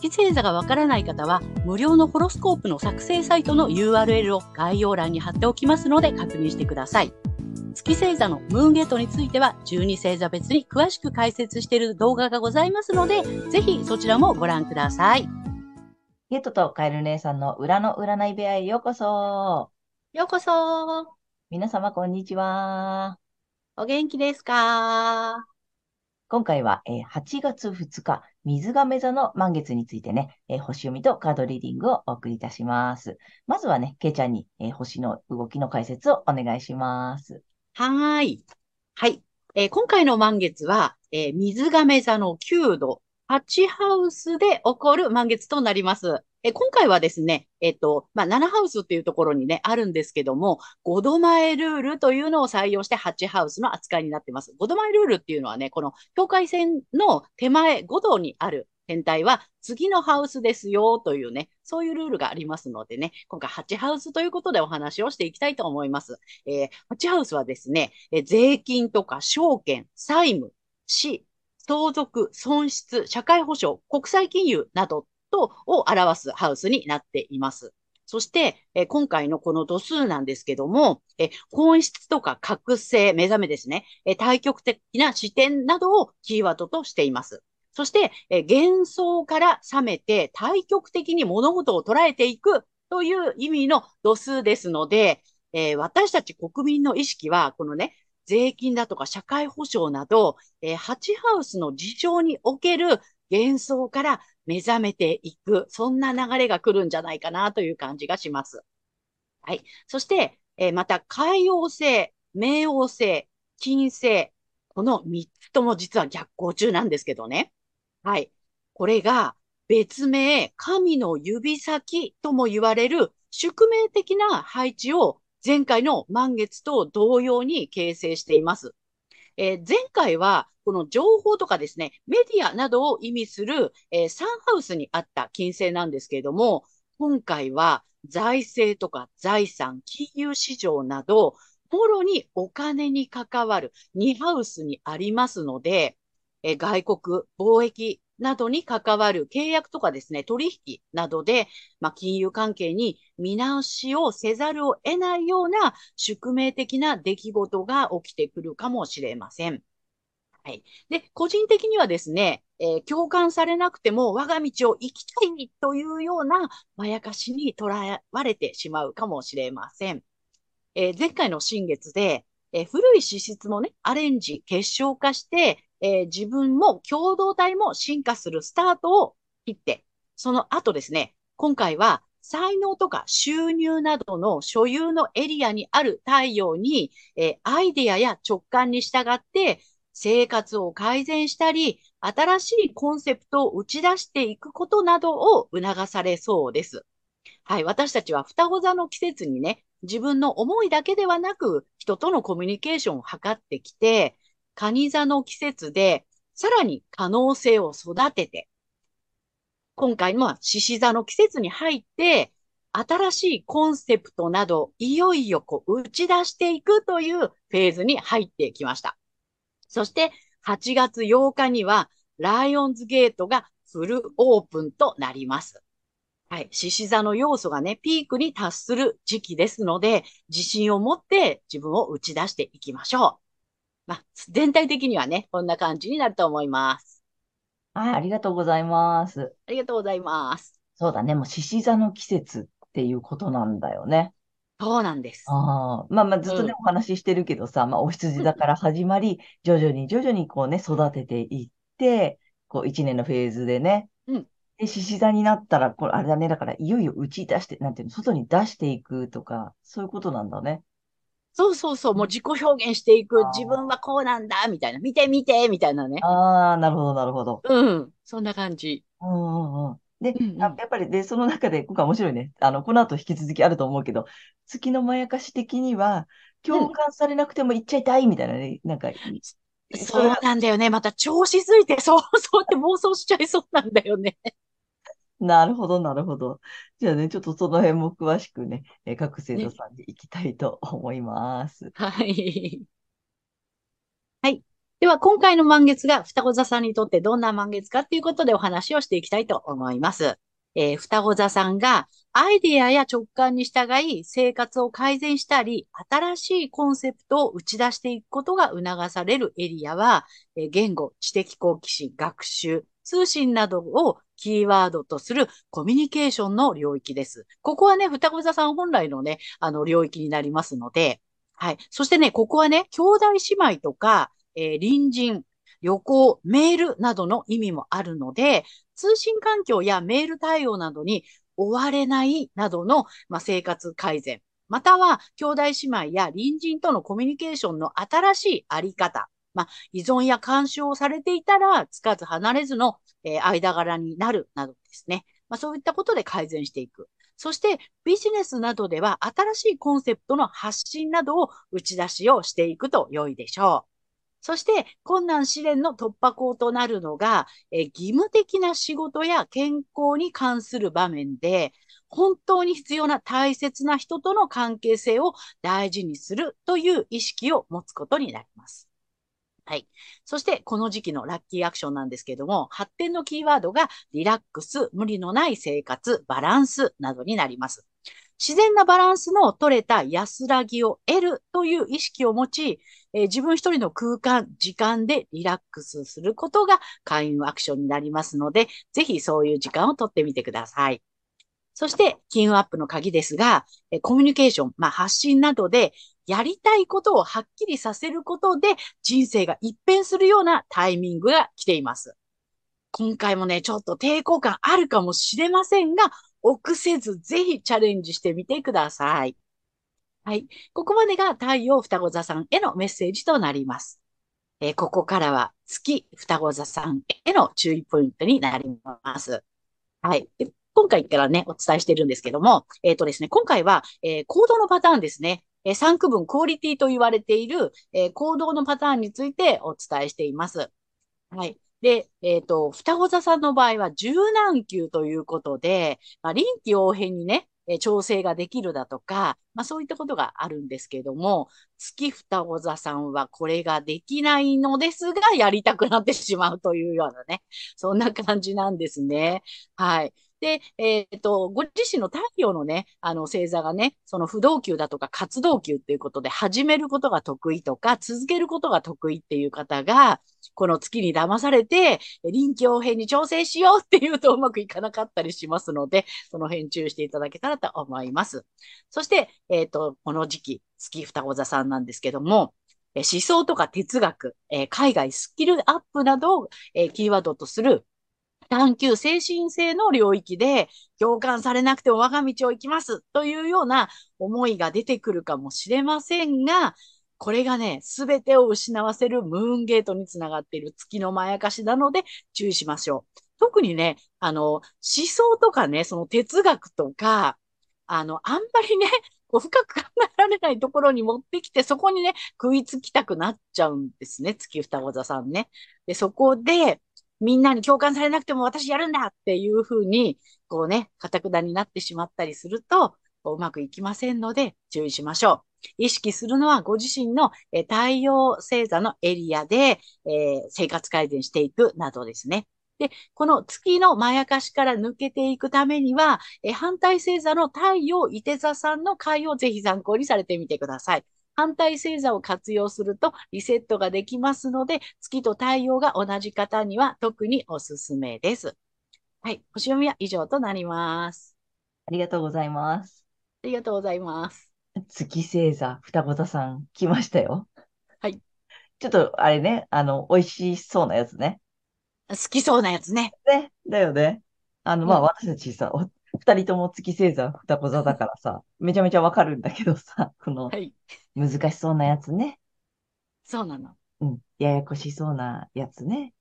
月星座がわからない方は、無料のホロスコープの作成サイトの URL を概要欄に貼っておきますので確認してください。月星座のムーンゲートについては、12星座別に詳しく解説している動画がございますので、ぜひそちらもご覧ください。ゲットとカエル姉さんの裏の占い部屋へようこそ。ようこそ。皆様こんにちは。お元気ですか？今回は、えー、8月2日、水亀座の満月についてね、えー、星読みとカードリーディングをお送りいたします。まずはね、けいちゃんに、えー、星の動きの解説をお願いします。はい。はい。えー、今回の満月は、え水亀座の9度、8ハウスで起こる満月となります。え今回はですね、えっと、まあ、7ハウスっていうところにね、あるんですけども、5度前ルールというのを採用して8ハウスの扱いになってます。5度前ルールっていうのはね、この境界線の手前5度にある天体は次のハウスですよというね、そういうルールがありますのでね、今回8ハウスということでお話をしていきたいと思います。えー、8ハウスはですね、え税金とか証券、債務、死、相続、損失、社会保障、国際金融などとを表すハウスになっています。そして、え今回のこの度数なんですけども、え本質とか覚醒、目覚めですね、え対極的な視点などをキーワードとしています。そして、え幻想から覚めて対極的に物事を捉えていくという意味の度数ですので、え、私たち国民の意識は、このね、税金だとか社会保障など、えー、ハチハウスの事情における幻想から目覚めていく、そんな流れが来るんじゃないかなという感じがします。はい。そして、えー、また、海王星、冥王星、金星、この3つとも実は逆行中なんですけどね。はい。これが別名、神の指先とも言われる宿命的な配置を前回の満月と同様に形成しています。えー、前回はこの情報とかですね、メディアなどを意味する、えー、サンハウスにあった金星なんですけれども、今回は財政とか財産、金融市場など、もろにお金に関わる2ハウスにありますので、え、外国、貿易などに関わる契約とかですね、取引などで、まあ、金融関係に見直しをせざるを得ないような宿命的な出来事が起きてくるかもしれません。はい。で、個人的にはですね、えー、共感されなくても我が道を生きたいというようなまやかしにとらわれてしまうかもしれません。えー、前回の新月で、えー、古い資質もね、アレンジ、結晶化して、え自分も共同体も進化するスタートを切って、その後ですね、今回は才能とか収入などの所有のエリアにある太陽に、えアイデアや直感に従って生活を改善したり、新しいコンセプトを打ち出していくことなどを促されそうです。はい。私たちは双子座の季節にね、自分の思いだけではなく、人とのコミュニケーションを図ってきて、蟹座の季節で、さらに可能性を育てて、今回の獅子座の季節に入って、新しいコンセプトなど、いよいよこう打ち出していくというフェーズに入ってきました。そして8月8日にはライオンズゲートがフルオープンとなります。はい。獅子座の要素がね、ピークに達する時期ですので、自信を持って自分を打ち出していきましょう。まあ、全体的にはね、こんな感じになると思います。はい、ありがとうございます。ありがとうございます。そうだね、もう獅子座の季節っていうことなんだよね。そうなんです。ああ、まあまあずっとね、お話ししてるけどさ、まあお羊座から始まり、徐々に徐々にこうね、育てていって、こう一年のフェーズでね、うん。で、獅子座になったら、これあれだね、だからいよいよ打ち出して、なんていうの、外に出していくとか、そういうことなんだね。そうそうそう、もう自己表現していく、自分はこうなんだ、みたいな、見て見て、みたいなね。ああ、なるほど、なるほど。うん、そんな感じ。うんうんうん。で、うんうんあやっぱり、で、その中で、今回面白いね。あの、この後引き続きあると思うけど、月のまやかし的には、共感されなくても言っちゃいたいみたいなね、なんか、そそうなんだよね。また調子づいて、そう、そうって妄想しちゃいそうなんだよね。なるほど、なるほど。じゃあね、ちょっとその辺も詳しくね、えー各生徒ね。さんに行きたいと思います。はい。はい。では、今回の満月が双子座さんにとってどんな満月かっていうことでお話をしていきたいと思います。えー双子座さんがアイディアや直感に従い生活を改善したり、新しいコンセプトを打ち出していくことが促されるエリアは、えー言語、知的好奇心、学習、通信などをキーワードとするコミュニケーションの領域です。ここはね、双子座さん本来のね、あの領域になりますので、はい。そしてね、ここはね、兄弟姉妹とか、えー隣人、旅行、メールなどの意味もあるので、通信環境やメール対応などに追われないなどの、まあ、生活改善、または兄弟姉妹や隣人とのコミュニケーションの新しいあり方、まあ、依存や干渉をされていたら、つかず離れずの、えー間柄になるなどですね。まあ、そういったことで改善していく。そしてビジネスなどでは新しいコンセプトの発信などを打ち出しをしていくと良いでしょう。そして困難試練の突破口となるのが、え義務的な仕事や健康に関する場面で、本当に必要な大切な人との関係性を大事にするという意識を持つことになります。はい。そして、この時期のラッキーアクションなんですけども、発展のキーワードがリラックス、無理のない生活、バランスなどになります。自然なバランスの取れた安らぎを得るという意識を持ち、えー自分一人の空間、時間でリラックスすることが開運アクションになりますので、ぜひそういう時間をとってみてください。そして、金運アップの鍵ですが、えーコミュニケーション、まあ、発信などで、やりたいことをはっきりさせることで、人生が一変するようなタイミングが来ています。今回もね、ちょっと抵抗感あるかもしれませんが、臆せずぜひチャレンジしてみてください。はい。ここまでが太陽双子座さんへのメッセージとなります。えーここからは月双子座さんへの注意ポイントになります。はい。今回からね、お伝えしてるんですけども、えっ、とですね、今回は、えー行動のパターンですね。え3区分クオリティと言われている、え行動のパターンについてお伝えしています。はい。で、えっ、と、双子座さんの場合は柔軟球ということで、まあ、臨機応変にね、え調整ができるだとか、まあそういったことがあるんですけども、月双子座さんはこれができないのですが、やりたくなってしまうというようなね、そんな感じなんですね。はい。で、えっと、ご自身の太陽のね、あの星座がね、その不動級だとか活動級っていうことで始めることが得意とか続けることが得意っていう方が、この月に騙されて、臨機応変に調整しようっていうとうまくいかなかったりしますので、その辺注意していただけたらと思います。そして、えっと、この時期、月双子座さんなんですけども、思想とか哲学、えー海外スキルアップなどを、えーキーワードとする探求精神性の領域で共感されなくても我が道を行きますというような思いが出てくるかもしれませんが、これがね、すべてを失わせるムーンゲートにつながっている月のまやかしなので注意しましょう。特にね、あの、思想とかね、その哲学とか、あの、あんまりね、こう深く考えられないところに持ってきて、そこにね、食いつきたくなっちゃうんですね、月双子座さんね。で、そこで、みんなに共感されなくても私やるんだっていうふうに、こうね、かたくなになってしまったりすると、ううまくいきませんので、注意しましょう。意識するのはご自身の、え太陽星座のエリアで、えー生活改善していくなどですね。で、この月のまやかしから抜けていくためには、え反対星座の太陽伊手座さんの回をぜひ参考にされてみてください。反対星座を活用するとリセットができますので、月と太陽が同じ方には特におすすめです。はい。星読みは以上となります。ありがとうございます。ありがとうございます。月星座、双子座さん、来ましたよ。はい。ちょっと、あれね、あの、美味しそうなやつね。好きそうなやつね。ね、だよね。あの、まあ、うん私たちさ、お二人とも月星座、双子座だからさ、めちゃめちゃわかるんだけどさ、このはい。難しそうなやつね。そうなの。うん、ややこしそうなやつね。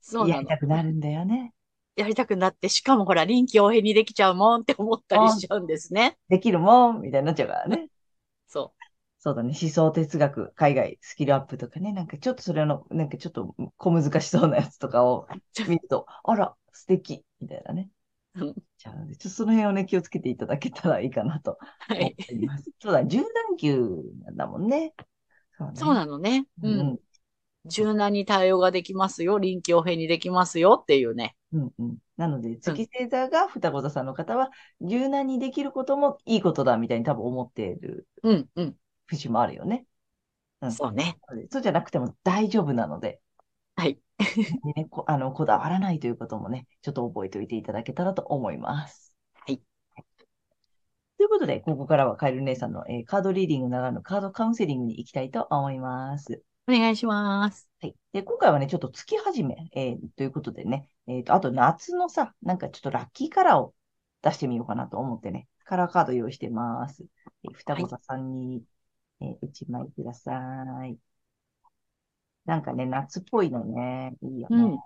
そうなのやりた。くなるんだよね。やりたくなって、しかもほら、臨機応変にできちゃうもんって思ったりしちゃうんですね。できるもんみたいになっちゃうからね。そそうだね。思想哲学、海外、スキルアップとかね。なんかちょっとそれの、なんかちょっと小難しそうなやつとかをう。見ると、あら、素敵みたいなね。うんじゃあ、ちょっとその辺をね、気をつけていただけたらいいかなと思い。ています。そうだ、柔軟球なんだもんね。そうね。そうなのね。ううんん。柔軟に対応ができますよ。臨機応変にできますよっていうね。うんうん。なので、月星座が双子座さんの方は、柔軟にできることもいいことだみたいに多分思っているうん、うん。節もあるよね。うんそうね。なのでそうじゃなくても大丈夫なので、はい。ね、こあのこだわらないということもね、ちょっと覚えておいていただけたらと思います。はい。ということで、ここからはカエル姉さんの、えーカードリーディングならぬカードカウンセリングに行きたいと思います。お願いします。はい。で、今回はね、ちょっと月始め、えーということでね、えっ、と、あと夏のさ、なんかちょっとラッキーカラーを出してみようかなと思ってね、カラーカード用意してます。えー双子座さんに、えー、1枚ください。なんかね、夏っぽいのね、いいよね。うん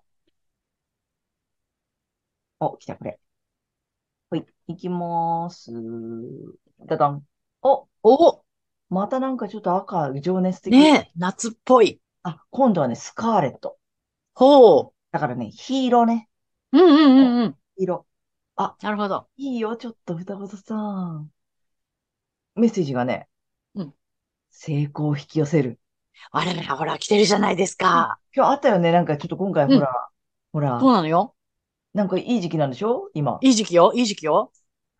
お、来た、これ。はい、いきまーす。ダダン。お、おまたなんかちょっと赤、情熱的。ねえ、夏っぽい。あ、今度はね、スカーレット。ほだからね、黄色ね。う。うんうんうんうん。黄色。あ、なるほど。いいよ、ちょっと、双子座さん。メッセージがね、うん成功を引き寄せる。あれほら、来てるじゃないですか。今日あったよね、なんかちょっと今回うんほら、ほらそう、なのよ。なんかいい時期なんでしょ？今。いい時期よ。いい時期よ。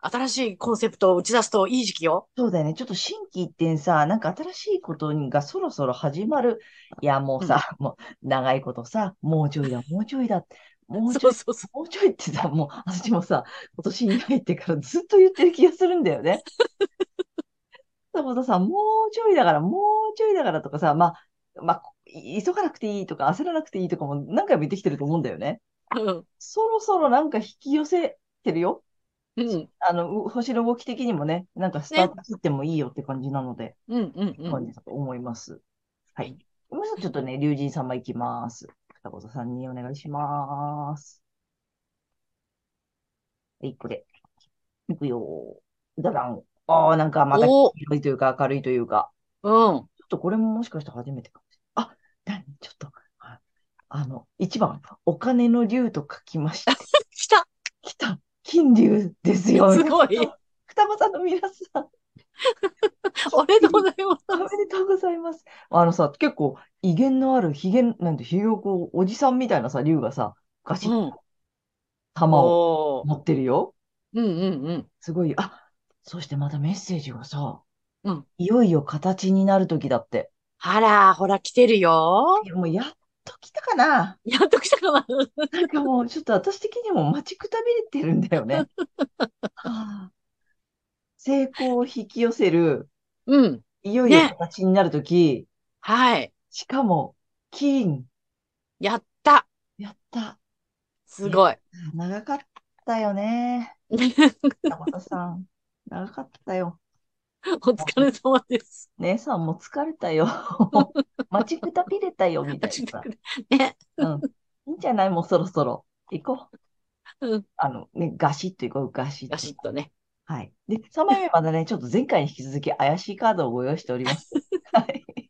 新しいコンセプトを打ち出すといい時期よ。そうだよね。ちょっと心機一転さ、なんか新しいことがそろそろ始まる。いや、もうさ、もう長いことさ、もうちょいだ、もうちょいだ、もうちょい、そうそうそもうちょいってさ、もう私もさ、今年に入ってからずっと言ってる気がするんだよね。だからさ、もうちょいだから、もうちょいだからとかさ、まあ、まあ、い急がなくていいとか焦らなくていいとかも何回も言ってきてると思うんだよね。う。そろそろなんか引き寄せてるよ。うん。うん。あの、う星の動き的にもね、なんかスタート切ってもいいよって感じなので。うんうんうん。感じだと思います。はい。まずちょっとね、龍神様いきます。双子座さんにお願いします。はい、これ。いくよ。だだん。ああ、なんかまたお広いというか明るいというか。うん。ちょっとこれももしかして初めてかもしれない。あ、なにちょっと。ああの、一番、お金の竜と書きまし た。来た来た。金龍ですよ。すごい。双子さんの皆さん。おめでとうございます。おめでとうございます。あのさ、結構威厳のある、ひげ、なんて、ひげをこう、おじさんみたいなさ、竜がさ、ガシッうん。と玉をおー。持ってるよ。うんうんうん。すごい。あ、そしてまたメッセージがさ、うんいよいよ形になる時だって。あら、ほら、来てるよい。やもうやっと来たかな。やっと来たかな。なんかもう、ちょっと私的にも待ちくたびれてるんだよね。はあ成功を引き寄せる、うん。いよいよね形になる時、はい。しかも、金、やった。やった。すごい。長かったよね。山田さん。長かったよ。お疲れ様です。姉さんも疲れたよ。待ちくたびれたよ、みたいなさ。ね。うん。いいんじゃない？もうそろそろ。行こう。うん。あの、ね、ガシッと行こう、ガシッとガ。シッとね。はい。で、3枚目まだね、ちょっと前回に引き続き怪しいカードをご用意しております。はい。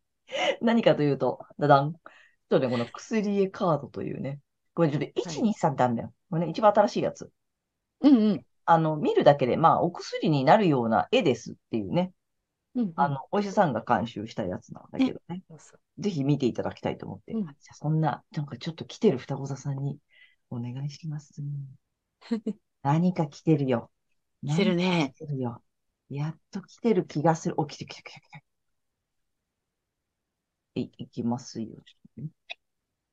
何かというと、だだん。ちょっとね、この薬絵カードというね、これちょっと1、2、3なんだよ。これね、一番新しいやつ。うんうん。あの、見るだけで、まあ、お薬になるような絵ですっていうね。うんうんあの、お医者さんが監修したやつなんだけどね。ぜひ見ていただきたいと思って。うんじゃあそんな、なんかちょっと来てる双子座さんにお願いします。何か来てるよ。来てるね。来てるよ。やっと来てる気がする。お、来て来て来て来て。い、いきますよ。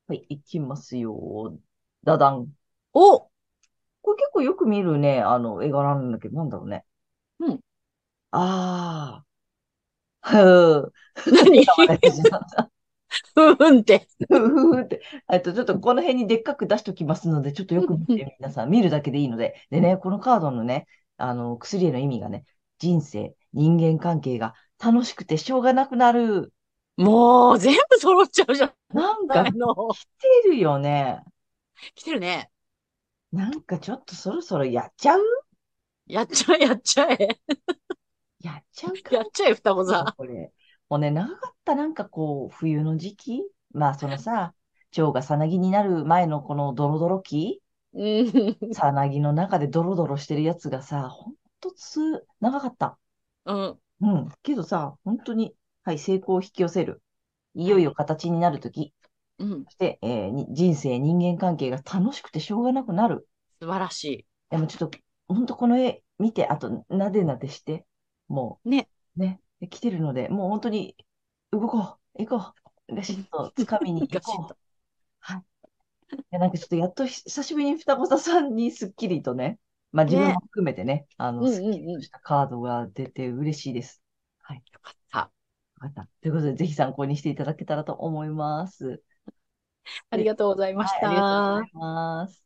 はい、いきますよ。ダダン。おこれ結構よく見るね、あの、絵柄なんだけど、なんだろうね。うん。ああ。ふー。何ふうんって。ふふって。えっと、ちょっとこの辺にでっかく出しときますので、ちょっとよく見て、皆さん見るだけでいいので。でね、このカードのね、あの、薬への意味がね、人生、人間関係が楽しくてしょうがなくなる。もう全部揃っちゃうじゃん。なんか来てるよね。来てるね。なんかちょっとそろそろやっちゃう？やっちゃえ、やっちゃえ。やっちゃうか？やっちゃえ、双子さこれ。もうね、長かったなんかこう、冬の時期？まあそのさ、蝶がさなぎになる前のこのドロドロ期？ん。うん。さなぎの中でドロドロしてるやつがさ、ほんとつ、長かった。うん。うん。けどさ、本当に、はい、成功を引き寄せる。いよいよ形になるとき、うん。そして、えーに人生、人間関係が楽しくてしょうがなくなる。素晴らしでもちょっと、本当この絵見て、あと、なでなでして、もい。ね。う、ね、来てるので、もう本当に、動こう、行こう、ガシッと掴みに行こう。はい。いや、なんかちょっとやっとひ久しぶりに双子座さんにすっきりとね、まあ自分ねも含めてね、あの、すっきりとしたカードが出て嬉しいです。はい。よかった。わかった。ということで、ぜひ参考にしていただけたらと思います。ありがとうございましはい、ありがとうござ。います。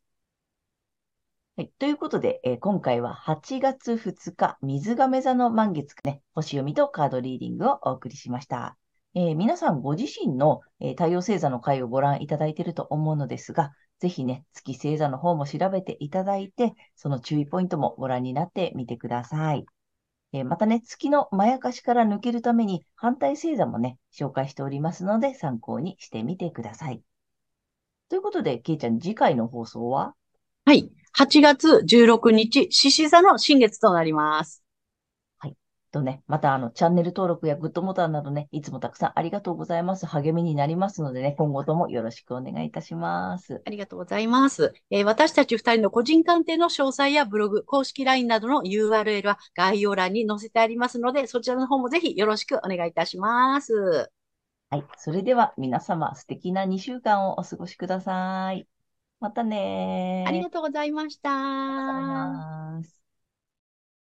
はい。ということで、えー今回は8月2日、水亀座の満月ね、星読みとカードリーディングをお送りしました。えー皆さんご自身の、えー太陽星座の回をご覧いただいていると思うのですが、ぜひね、月星座の方も調べていただいて、その注意ポイントもご覧になってみてください。えーまたね、月のまやかしから抜けるために反対星座もね、紹介しておりますので、参考にしてみてください。ということで、けいちゃん、次回の放送は？はい。8月16日、獅子座の新月となります。とね、またあの、チャンネル登録やグッドボタンなどね、いつもたくさんありがとうございます。励みになりますのでね、今後ともよろしくお願いいたします。ありがとうございます。えー私たち二人の個人鑑定の詳細やブログ、公式 LINE などの URL は概要欄に載せてありますので、そちらの方もぜひよろしくお願いいたします。はい。それでは皆様素敵な2週間をお過ごしください。またねー。ありがとうございました。